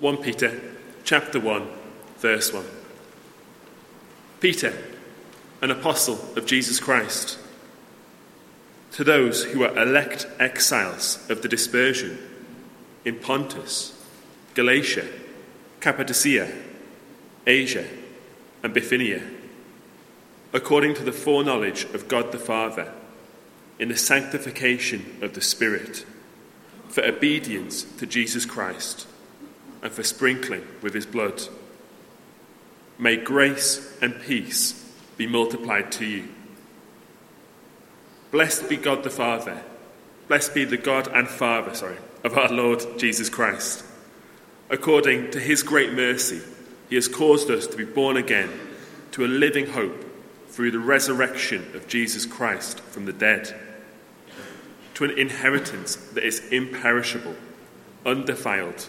1 Peter chapter 1, verse 1. Peter, an apostle of Jesus Christ, to those who are elect exiles of the dispersion in Pontus, Galatia, Cappadocia, Asia, and Bithynia, according to the foreknowledge of God the Father, in the sanctification of the Spirit, for obedience to Jesus Christ, and for sprinkling with his blood. May grace and peace be multiplied to you. Blessed be God the Father. Blessed be the God and Father, sorry, of our Lord Jesus Christ. According to his great mercy, he has caused us to be born again to a living hope through the resurrection of Jesus Christ from the dead, to an inheritance that is imperishable, undefiled,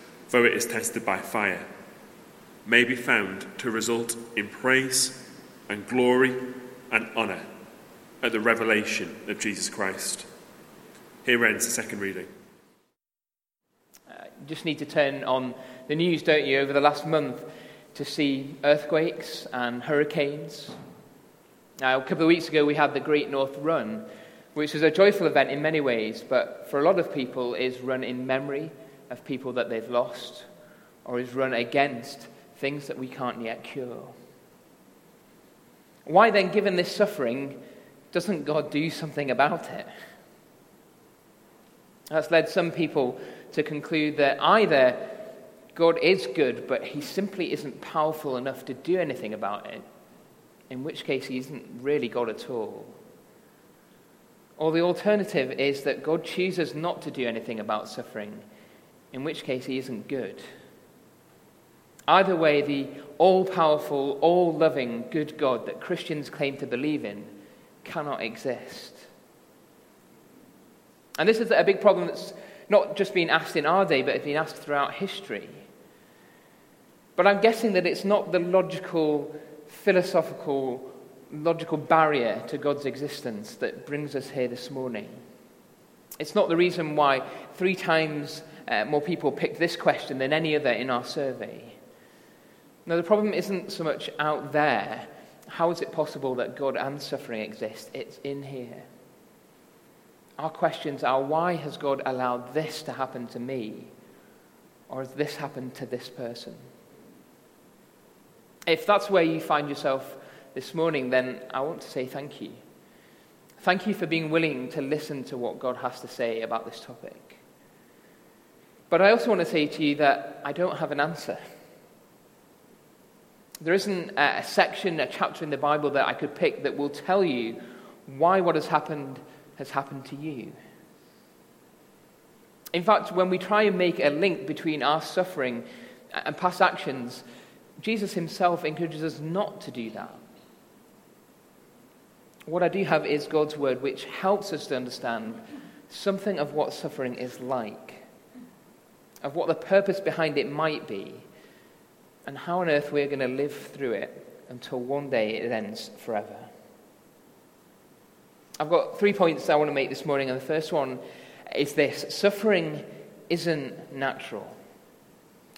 though it is tested by fire, may be found to result in praise and glory and honour at the revelation of Jesus Christ. Here ends the second reading. Uh, you just need to turn on the news, don't you, over the last month to see earthquakes and hurricanes. Now, a couple of weeks ago, we had the Great North Run, which was a joyful event in many ways, but for a lot of people, is run in memory of people that they've lost, or is run against things that we can't yet cure. Why then, given this suffering, doesn't God do something about it? That's led some people to conclude that either God is good, but he simply isn't powerful enough to do anything about it, in which case he isn't really God at all. Or the alternative is that God chooses not to do anything about suffering, in which case he isn't good. Either way, the all powerful, all loving, good God that Christians claim to believe in cannot exist. And this is a big problem that's not just been asked in our day, but it's been asked throughout history. But I'm guessing that it's not the logical, philosophical, logical barrier to God's existence that brings us here this morning. It's not the reason why three times uh, more people picked this question than any other in our survey. Now, the problem isn't so much out there. How is it possible that God and suffering exist? It's in here. Our questions are why has God allowed this to happen to me? Or has this happened to this person? If that's where you find yourself this morning, then I want to say thank you. Thank you for being willing to listen to what God has to say about this topic. But I also want to say to you that I don't have an answer. There isn't a section, a chapter in the Bible that I could pick that will tell you why what has happened has happened to you. In fact, when we try and make a link between our suffering and past actions, Jesus himself encourages us not to do that. What I do have is God's word, which helps us to understand something of what suffering is like, of what the purpose behind it might be, and how on earth we're going to live through it until one day it ends forever. I've got three points I want to make this morning, and the first one is this suffering isn't natural.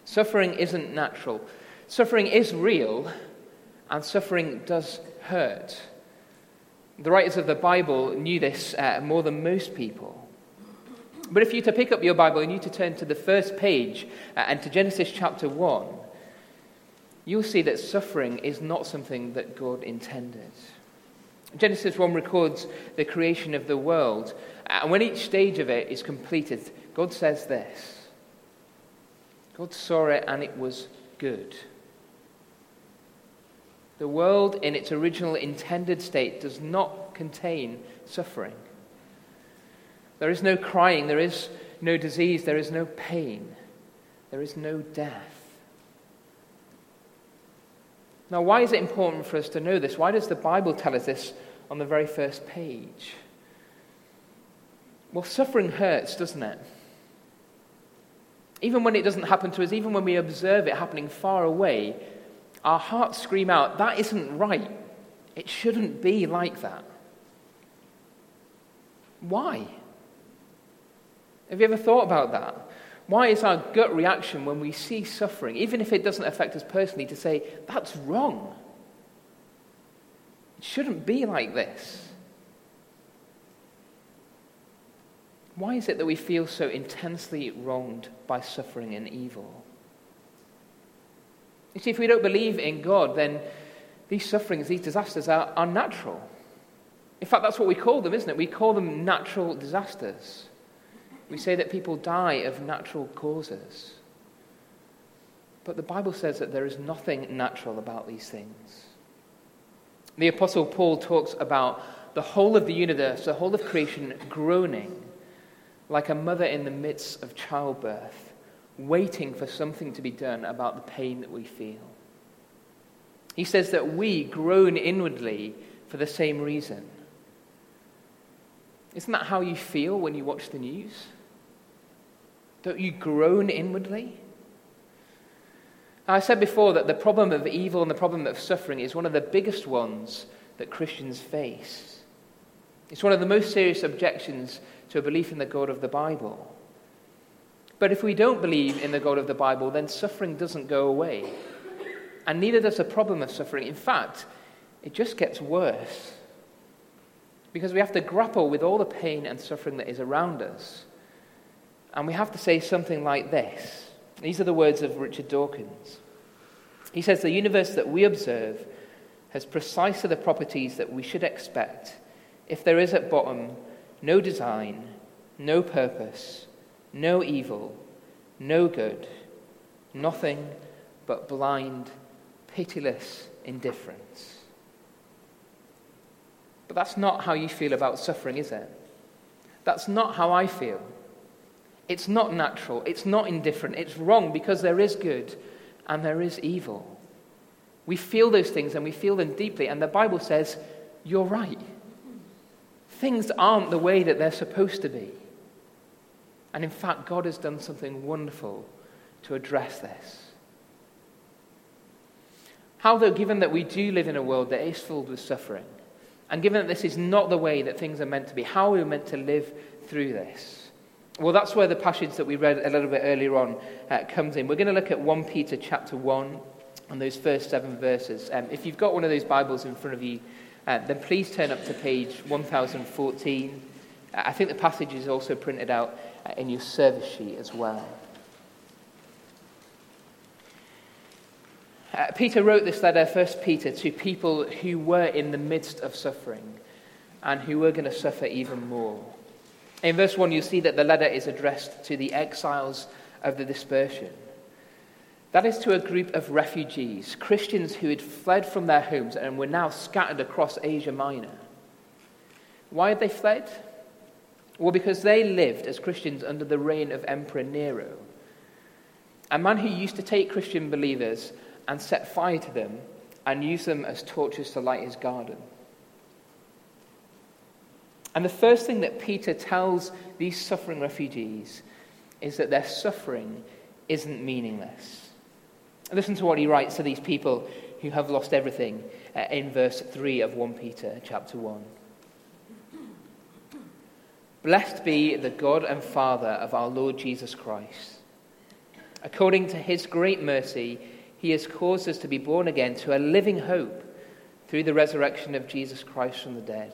Suffering isn't natural. Suffering is real, and suffering does hurt. The writers of the Bible knew this uh, more than most people. But if you to pick up your Bible and you to turn to the first page uh, and to Genesis chapter 1, you'll see that suffering is not something that God intended. Genesis 1 records the creation of the world, and when each stage of it is completed, God says this God saw it and it was good. The world, in its original intended state, does not contain suffering. There is no crying, there is no disease, there is no pain, there is no death. Now, why is it important for us to know this? Why does the Bible tell us this on the very first page? Well, suffering hurts, doesn't it? Even when it doesn't happen to us, even when we observe it happening far away, our hearts scream out, that isn't right. It shouldn't be like that. Why? Have you ever thought about that? Why is our gut reaction when we see suffering, even if it doesn't affect us personally, to say, that's wrong? It shouldn't be like this. Why is it that we feel so intensely wronged by suffering and evil? You see, if we don't believe in God, then these sufferings, these disasters are, are natural. In fact, that's what we call them, isn't it? We call them natural disasters. We say that people die of natural causes. But the Bible says that there is nothing natural about these things. The Apostle Paul talks about the whole of the universe, the whole of creation groaning like a mother in the midst of childbirth, waiting for something to be done about the pain that we feel. He says that we groan inwardly for the same reason. Isn't that how you feel when you watch the news? Don't you groan inwardly? I said before that the problem of evil and the problem of suffering is one of the biggest ones that Christians face. It's one of the most serious objections to a belief in the God of the Bible. But if we don't believe in the God of the Bible, then suffering doesn't go away. And neither does the problem of suffering. In fact, it just gets worse. Because we have to grapple with all the pain and suffering that is around us. And we have to say something like this. These are the words of Richard Dawkins. He says, The universe that we observe has precisely the properties that we should expect if there is at bottom no design, no purpose, no evil, no good, nothing but blind, pitiless indifference. But that's not how you feel about suffering, is it? That's not how I feel. It's not natural. It's not indifferent. It's wrong because there is good and there is evil. We feel those things and we feel them deeply, and the Bible says, You're right. Things aren't the way that they're supposed to be. And in fact, God has done something wonderful to address this. How, though, given that we do live in a world that is filled with suffering, and given that this is not the way that things are meant to be, how are we meant to live through this? Well, that's where the passage that we read a little bit earlier on uh, comes in. We're going to look at 1 Peter chapter 1 and those first seven verses. Um, if you've got one of those Bibles in front of you, uh, then please turn up to page 1014. Uh, I think the passage is also printed out uh, in your service sheet as well. Uh, Peter wrote this letter, First Peter, to people who were in the midst of suffering and who were going to suffer even more. In verse 1, you see that the letter is addressed to the exiles of the dispersion. That is to a group of refugees, Christians who had fled from their homes and were now scattered across Asia Minor. Why had they fled? Well, because they lived as Christians under the reign of Emperor Nero, a man who used to take Christian believers and set fire to them and use them as torches to light his garden. And the first thing that Peter tells these suffering refugees is that their suffering isn't meaningless. Listen to what he writes to these people who have lost everything uh, in verse 3 of 1 Peter chapter 1. Blessed be the God and Father of our Lord Jesus Christ. According to his great mercy, he has caused us to be born again to a living hope through the resurrection of Jesus Christ from the dead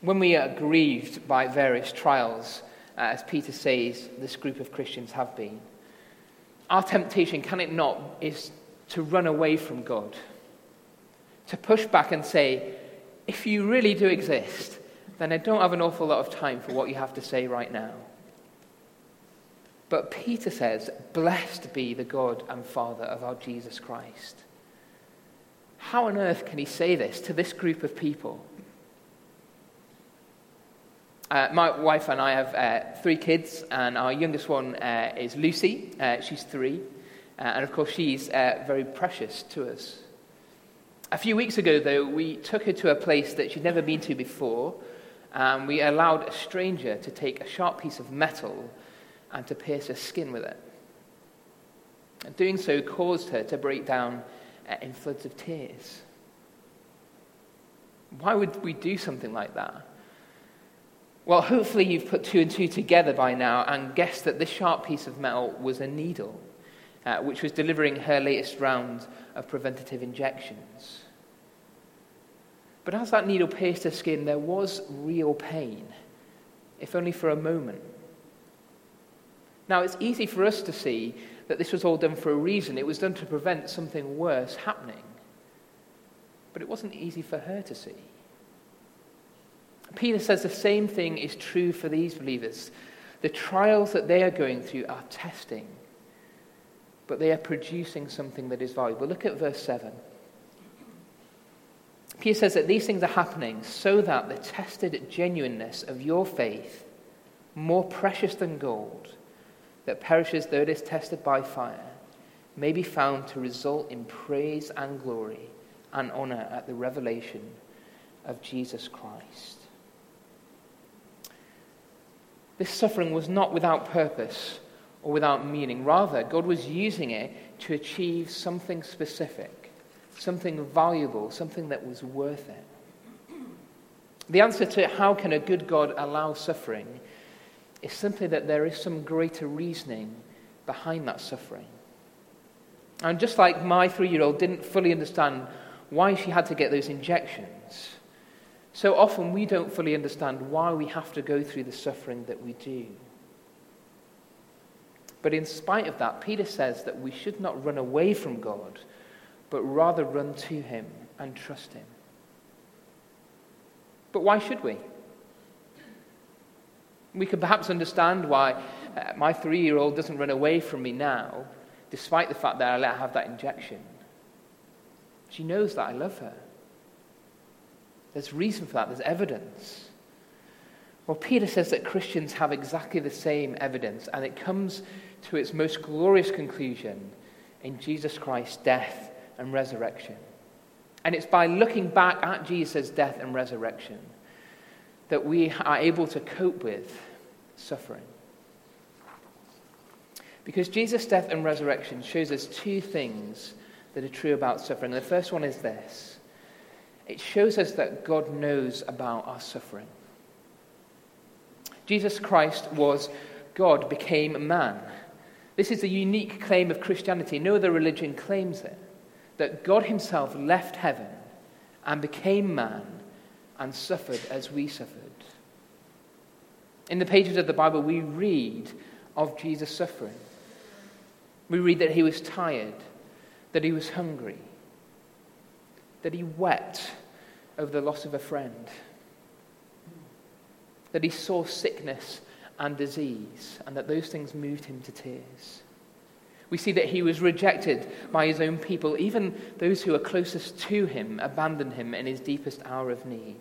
When we are grieved by various trials, uh, as Peter says, this group of Christians have been, our temptation, can it not, is to run away from God, to push back and say, if you really do exist, then I don't have an awful lot of time for what you have to say right now. But Peter says, Blessed be the God and Father of our Jesus Christ. How on earth can he say this to this group of people? Uh, my wife and I have uh, three kids, and our youngest one uh, is Lucy. Uh, she's three. Uh, and of course, she's uh, very precious to us. A few weeks ago, though, we took her to a place that she'd never been to before, and we allowed a stranger to take a sharp piece of metal and to pierce her skin with it. And doing so caused her to break down in floods of tears. Why would we do something like that? Well, hopefully you've put two and two together by now and guessed that this sharp piece of metal was a needle uh, which was delivering her latest round of preventative injections. But as that needle pierced her skin, there was real pain, if only for a moment. Now, it's easy for us to see that this was all done for a reason. It was done to prevent something worse happening. But it wasn't easy for her to see. Peter says the same thing is true for these believers. The trials that they are going through are testing but they are producing something that is valuable. Look at verse 7. Peter says that these things are happening so that the tested genuineness of your faith, more precious than gold, that perishes though it is tested by fire, may be found to result in praise and glory and honor at the revelation of Jesus Christ. This suffering was not without purpose or without meaning. Rather, God was using it to achieve something specific, something valuable, something that was worth it. The answer to how can a good God allow suffering is simply that there is some greater reasoning behind that suffering. And just like my three year old didn't fully understand why she had to get those injections, so often we don't fully understand why we have to go through the suffering that we do. But in spite of that, Peter says that we should not run away from God, but rather run to him and trust him. But why should we? We can perhaps understand why uh, my three year old doesn't run away from me now, despite the fact that I let her have that injection. She knows that I love her. There's reason for that, there's evidence. Well, Peter says that Christians have exactly the same evidence, and it comes to its most glorious conclusion in Jesus Christ's death and resurrection. And it's by looking back at Jesus' death and resurrection that we are able to cope with suffering. Because Jesus' death and resurrection shows us two things that are true about suffering. The first one is this it shows us that God knows about our suffering. Jesus Christ was God, became man. This is a unique claim of Christianity. No other religion claims it. That God Himself left heaven and became man and suffered as we suffered. In the pages of the Bible, we read of Jesus' suffering. We read that he was tired, that he was hungry, that he wept over the loss of a friend, that he saw sickness and disease, and that those things moved him to tears. We see that he was rejected by his own people. Even those who are closest to him abandoned him in his deepest hour of need.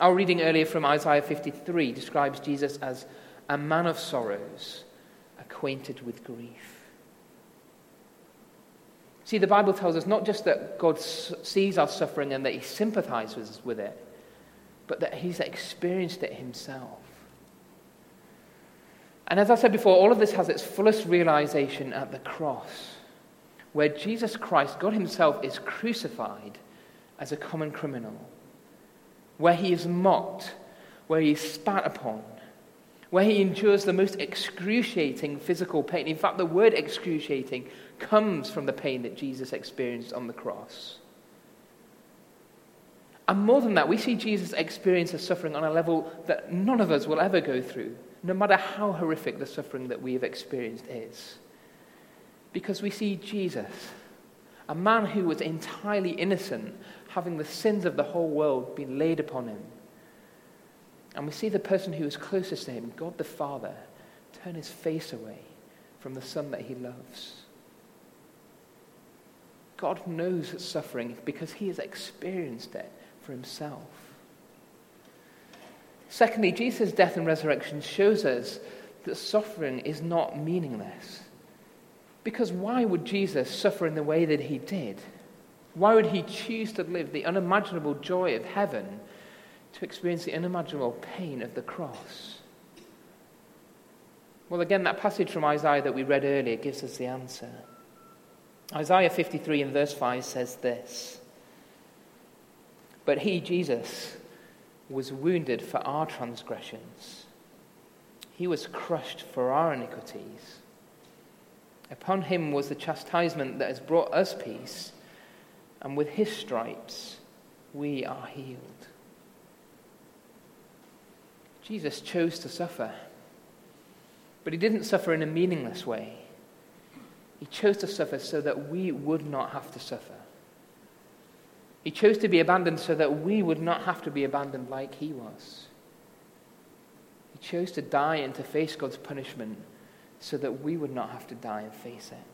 Our reading earlier from Isaiah 53 describes Jesus as a man of sorrows, acquainted with grief. See, the Bible tells us not just that God sees our suffering and that he sympathizes with it, but that he's experienced it himself. And as I said before, all of this has its fullest realization at the cross, where Jesus Christ, God Himself, is crucified as a common criminal, where He is mocked, where He is spat upon, where He endures the most excruciating physical pain. In fact, the word excruciating comes from the pain that Jesus experienced on the cross. And more than that, we see Jesus experience the suffering on a level that none of us will ever go through no matter how horrific the suffering that we have experienced is. Because we see Jesus, a man who was entirely innocent, having the sins of the whole world been laid upon him. And we see the person who is closest to him, God the Father, turn his face away from the Son that he loves. God knows suffering because he has experienced it for himself. Secondly, Jesus' death and resurrection shows us that suffering is not meaningless. Because why would Jesus suffer in the way that he did? Why would he choose to live the unimaginable joy of heaven to experience the unimaginable pain of the cross? Well, again, that passage from Isaiah that we read earlier gives us the answer. Isaiah 53 and verse 5 says this But he, Jesus, was wounded for our transgressions, he was crushed for our iniquities. Upon him was the chastisement that has brought us peace, and with his stripes we are healed. Jesus chose to suffer, but he didn't suffer in a meaningless way. He chose to suffer so that we would not have to suffer. He chose to be abandoned so that we would not have to be abandoned like he was. He chose to die and to face God's punishment so that we would not have to die and face it.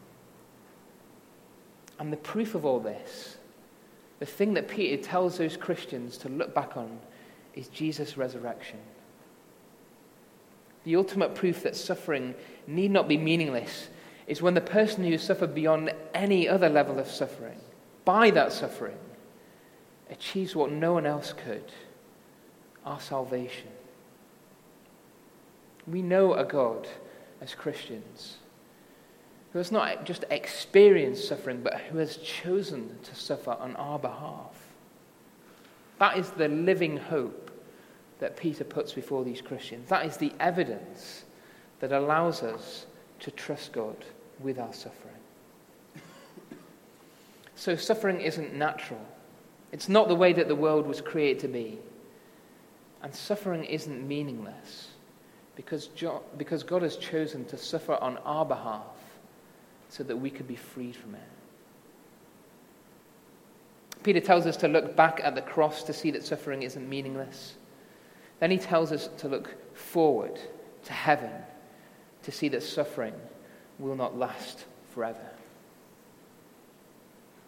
And the proof of all this, the thing that Peter tells those Christians to look back on, is Jesus' resurrection. The ultimate proof that suffering need not be meaningless is when the person who suffered beyond any other level of suffering, by that suffering, achieves what no one else could our salvation. We know a God as Christians who has not just experienced suffering, but who has chosen to suffer on our behalf. That is the living hope that Peter puts before these Christians. That is the evidence that allows us to trust God with our suffering. So, suffering isn't natural. It's not the way that the world was created to be. And suffering isn't meaningless because, because God has chosen to suffer on our behalf so that we could be freed from it. Peter tells us to look back at the cross to see that suffering isn't meaningless. Then he tells us to look forward to heaven to see that suffering will not last forever.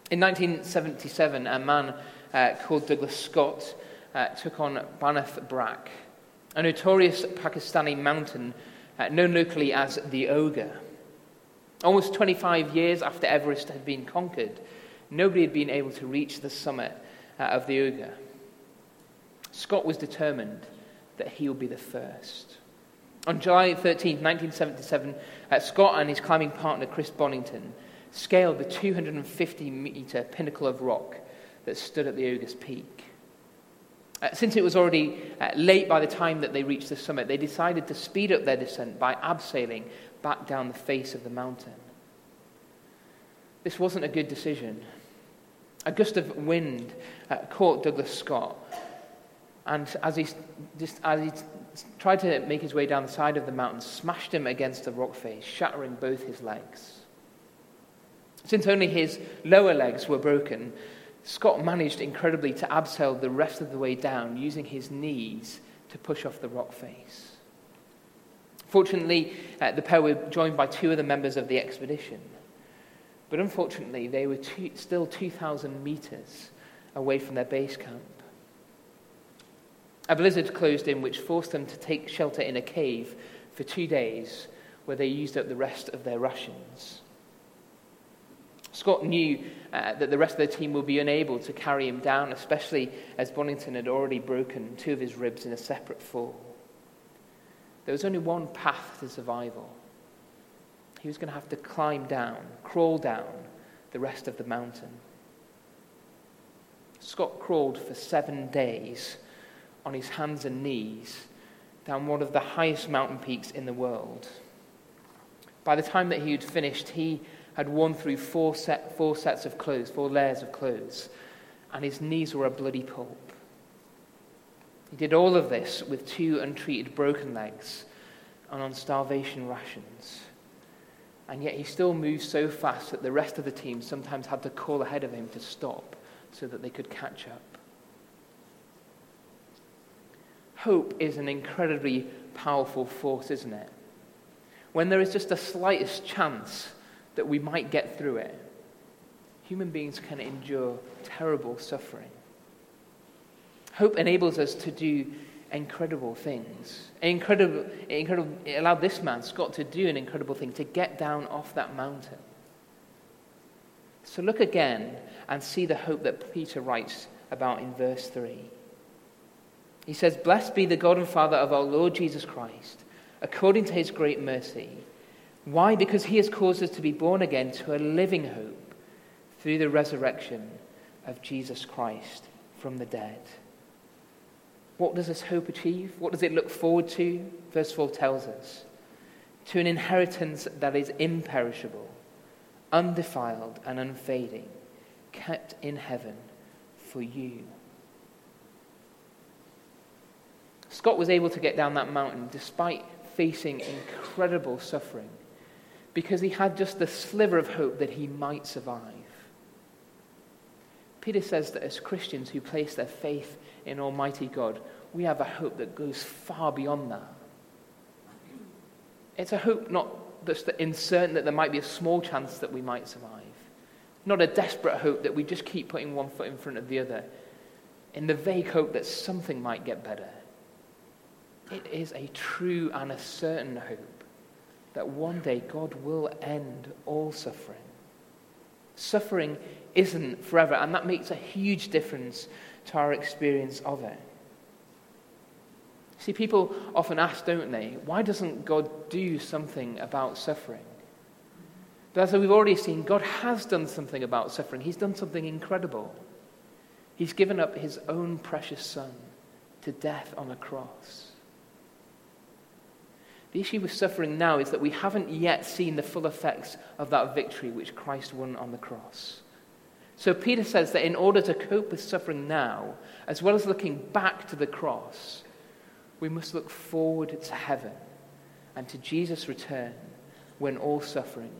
In 1977, a man uh, called Douglas Scott uh, took on Baintha Brakk, a notorious Pakistani mountain uh, known locally as the Ogre. Almost 25 years after Everest had been conquered, nobody had been able to reach the summit uh, of the Ogre. Scott was determined that he would be the first. On July 13, 1977, uh, Scott and his climbing partner Chris Bonington scaled the 250 meter pinnacle of rock that stood at the Ogre's peak. Uh, since it was already uh, late by the time that they reached the summit, they decided to speed up their descent by abseiling back down the face of the mountain. This wasn't a good decision. A gust of wind uh, caught Douglas Scott, and as he, just, as he tried to make his way down the side of the mountain, smashed him against the rock face, shattering both his legs. Since only his lower legs were broken, Scott managed incredibly to abseil the rest of the way down using his knees to push off the rock face. Fortunately, uh, the pair were joined by two other members of the expedition. But unfortunately, they were two, still 2,000 meters away from their base camp. A blizzard closed in, which forced them to take shelter in a cave for two days, where they used up the rest of their rations. Scott knew uh, that the rest of the team would be unable to carry him down, especially as Bonington had already broken two of his ribs in a separate fall. There was only one path to survival. He was going to have to climb down, crawl down the rest of the mountain. Scott crawled for seven days on his hands and knees down one of the highest mountain peaks in the world. By the time that he had finished, he had worn through four, set, four sets of clothes, four layers of clothes, and his knees were a bloody pulp. He did all of this with two untreated broken legs and on starvation rations. And yet he still moved so fast that the rest of the team sometimes had to call ahead of him to stop so that they could catch up. Hope is an incredibly powerful force, isn't it? When there is just the slightest chance that we might get through it, human beings can endure terrible suffering. Hope enables us to do incredible things. Incredible, incredible, it allowed this man, Scott, to do an incredible thing, to get down off that mountain. So look again and see the hope that Peter writes about in verse 3. He says, Blessed be the God and Father of our Lord Jesus Christ, according to his great mercy. Why? Because he has caused us to be born again to a living hope through the resurrection of Jesus Christ from the dead. What does this hope achieve? What does it look forward to? Verse 4 tells us to an inheritance that is imperishable, undefiled, and unfading, kept in heaven for you. Scott was able to get down that mountain despite facing incredible suffering because he had just the sliver of hope that he might survive. Peter says that as Christians who place their faith in Almighty God, we have a hope that goes far beyond that. It's a hope not that's uncertain that there might be a small chance that we might survive, not a desperate hope that we just keep putting one foot in front of the other, in the vague hope that something might get better. It is a true and a certain hope that one day God will end all suffering. Suffering isn't forever, and that makes a huge difference to our experience of it. See, people often ask, don't they, why doesn't God do something about suffering? But as we've already seen, God has done something about suffering. He's done something incredible. He's given up his own precious son to death on a cross. The issue with suffering now is that we haven't yet seen the full effects of that victory which Christ won on the cross. So Peter says that in order to cope with suffering now, as well as looking back to the cross, we must look forward to heaven and to Jesus' return when all suffering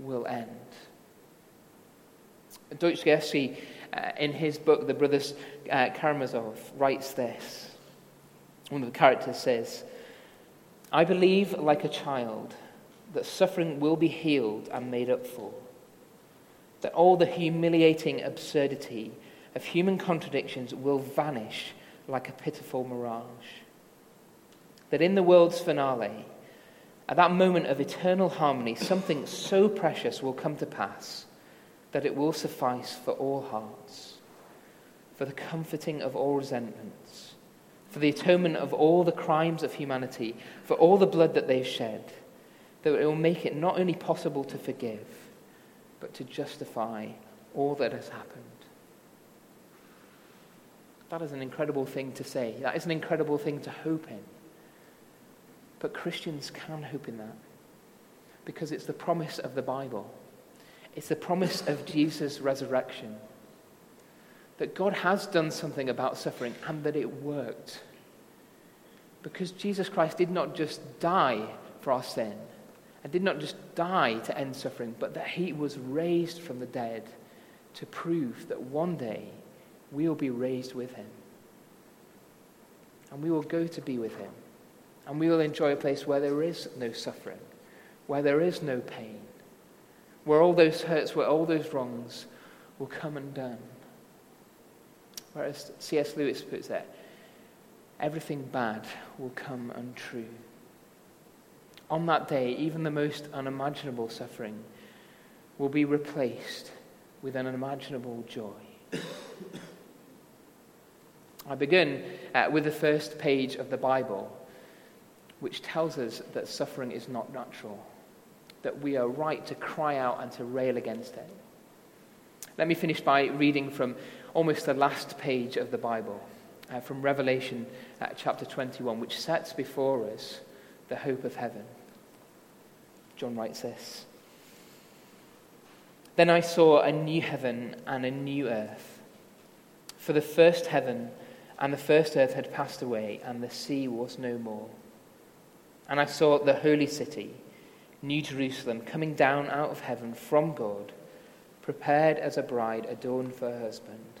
will end. Dostoevsky, uh, in his book, The Brothers uh, Karamazov, writes this. One of the characters says, I believe, like a child, that suffering will be healed and made up for, that all the humiliating absurdity of human contradictions will vanish like a pitiful mirage, that in the world's finale, at that moment of eternal harmony, something so precious will come to pass that it will suffice for all hearts, for the comforting of all resentments for the atonement of all the crimes of humanity, for all the blood that they've shed, that it will make it not only possible to forgive, but to justify all that has happened. That is an incredible thing to say. That is an incredible thing to hope in. But Christians can hope in that because it's the promise of the Bible. It's the promise of Jesus' resurrection that God has done something about suffering and that it worked. Because Jesus Christ did not just die for our sin and did not just die to end suffering, but that he was raised from the dead to prove that one day we will be raised with him. And we will go to be with him. And we will enjoy a place where there is no suffering, where there is no pain, where all those hurts, where all those wrongs will come undone. Whereas C.S. Lewis puts it, everything bad will come untrue. On that day, even the most unimaginable suffering will be replaced with an unimaginable joy. I begin uh, with the first page of the Bible, which tells us that suffering is not natural, that we are right to cry out and to rail against it. Let me finish by reading from almost the last page of the Bible, uh, from Revelation uh, chapter 21, which sets before us the hope of heaven. John writes this Then I saw a new heaven and a new earth. For the first heaven and the first earth had passed away, and the sea was no more. And I saw the holy city, New Jerusalem, coming down out of heaven from God, prepared as a bride adorned for her husband.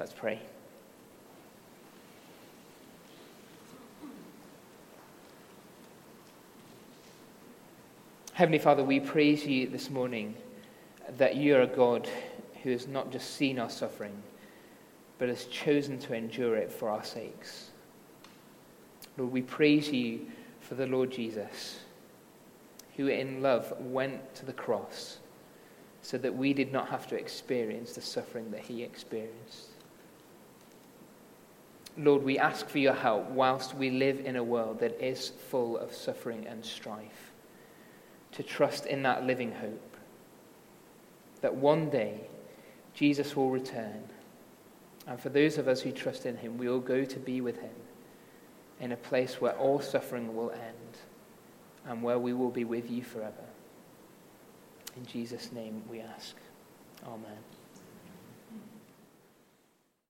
Let's pray. Heavenly Father, we praise you this morning that you are a God who has not just seen our suffering, but has chosen to endure it for our sakes. Lord, we praise you for the Lord Jesus, who in love went to the cross so that we did not have to experience the suffering that he experienced. Lord, we ask for your help whilst we live in a world that is full of suffering and strife, to trust in that living hope that one day Jesus will return. And for those of us who trust in him, we will go to be with him in a place where all suffering will end and where we will be with you forever. In Jesus' name we ask. Amen.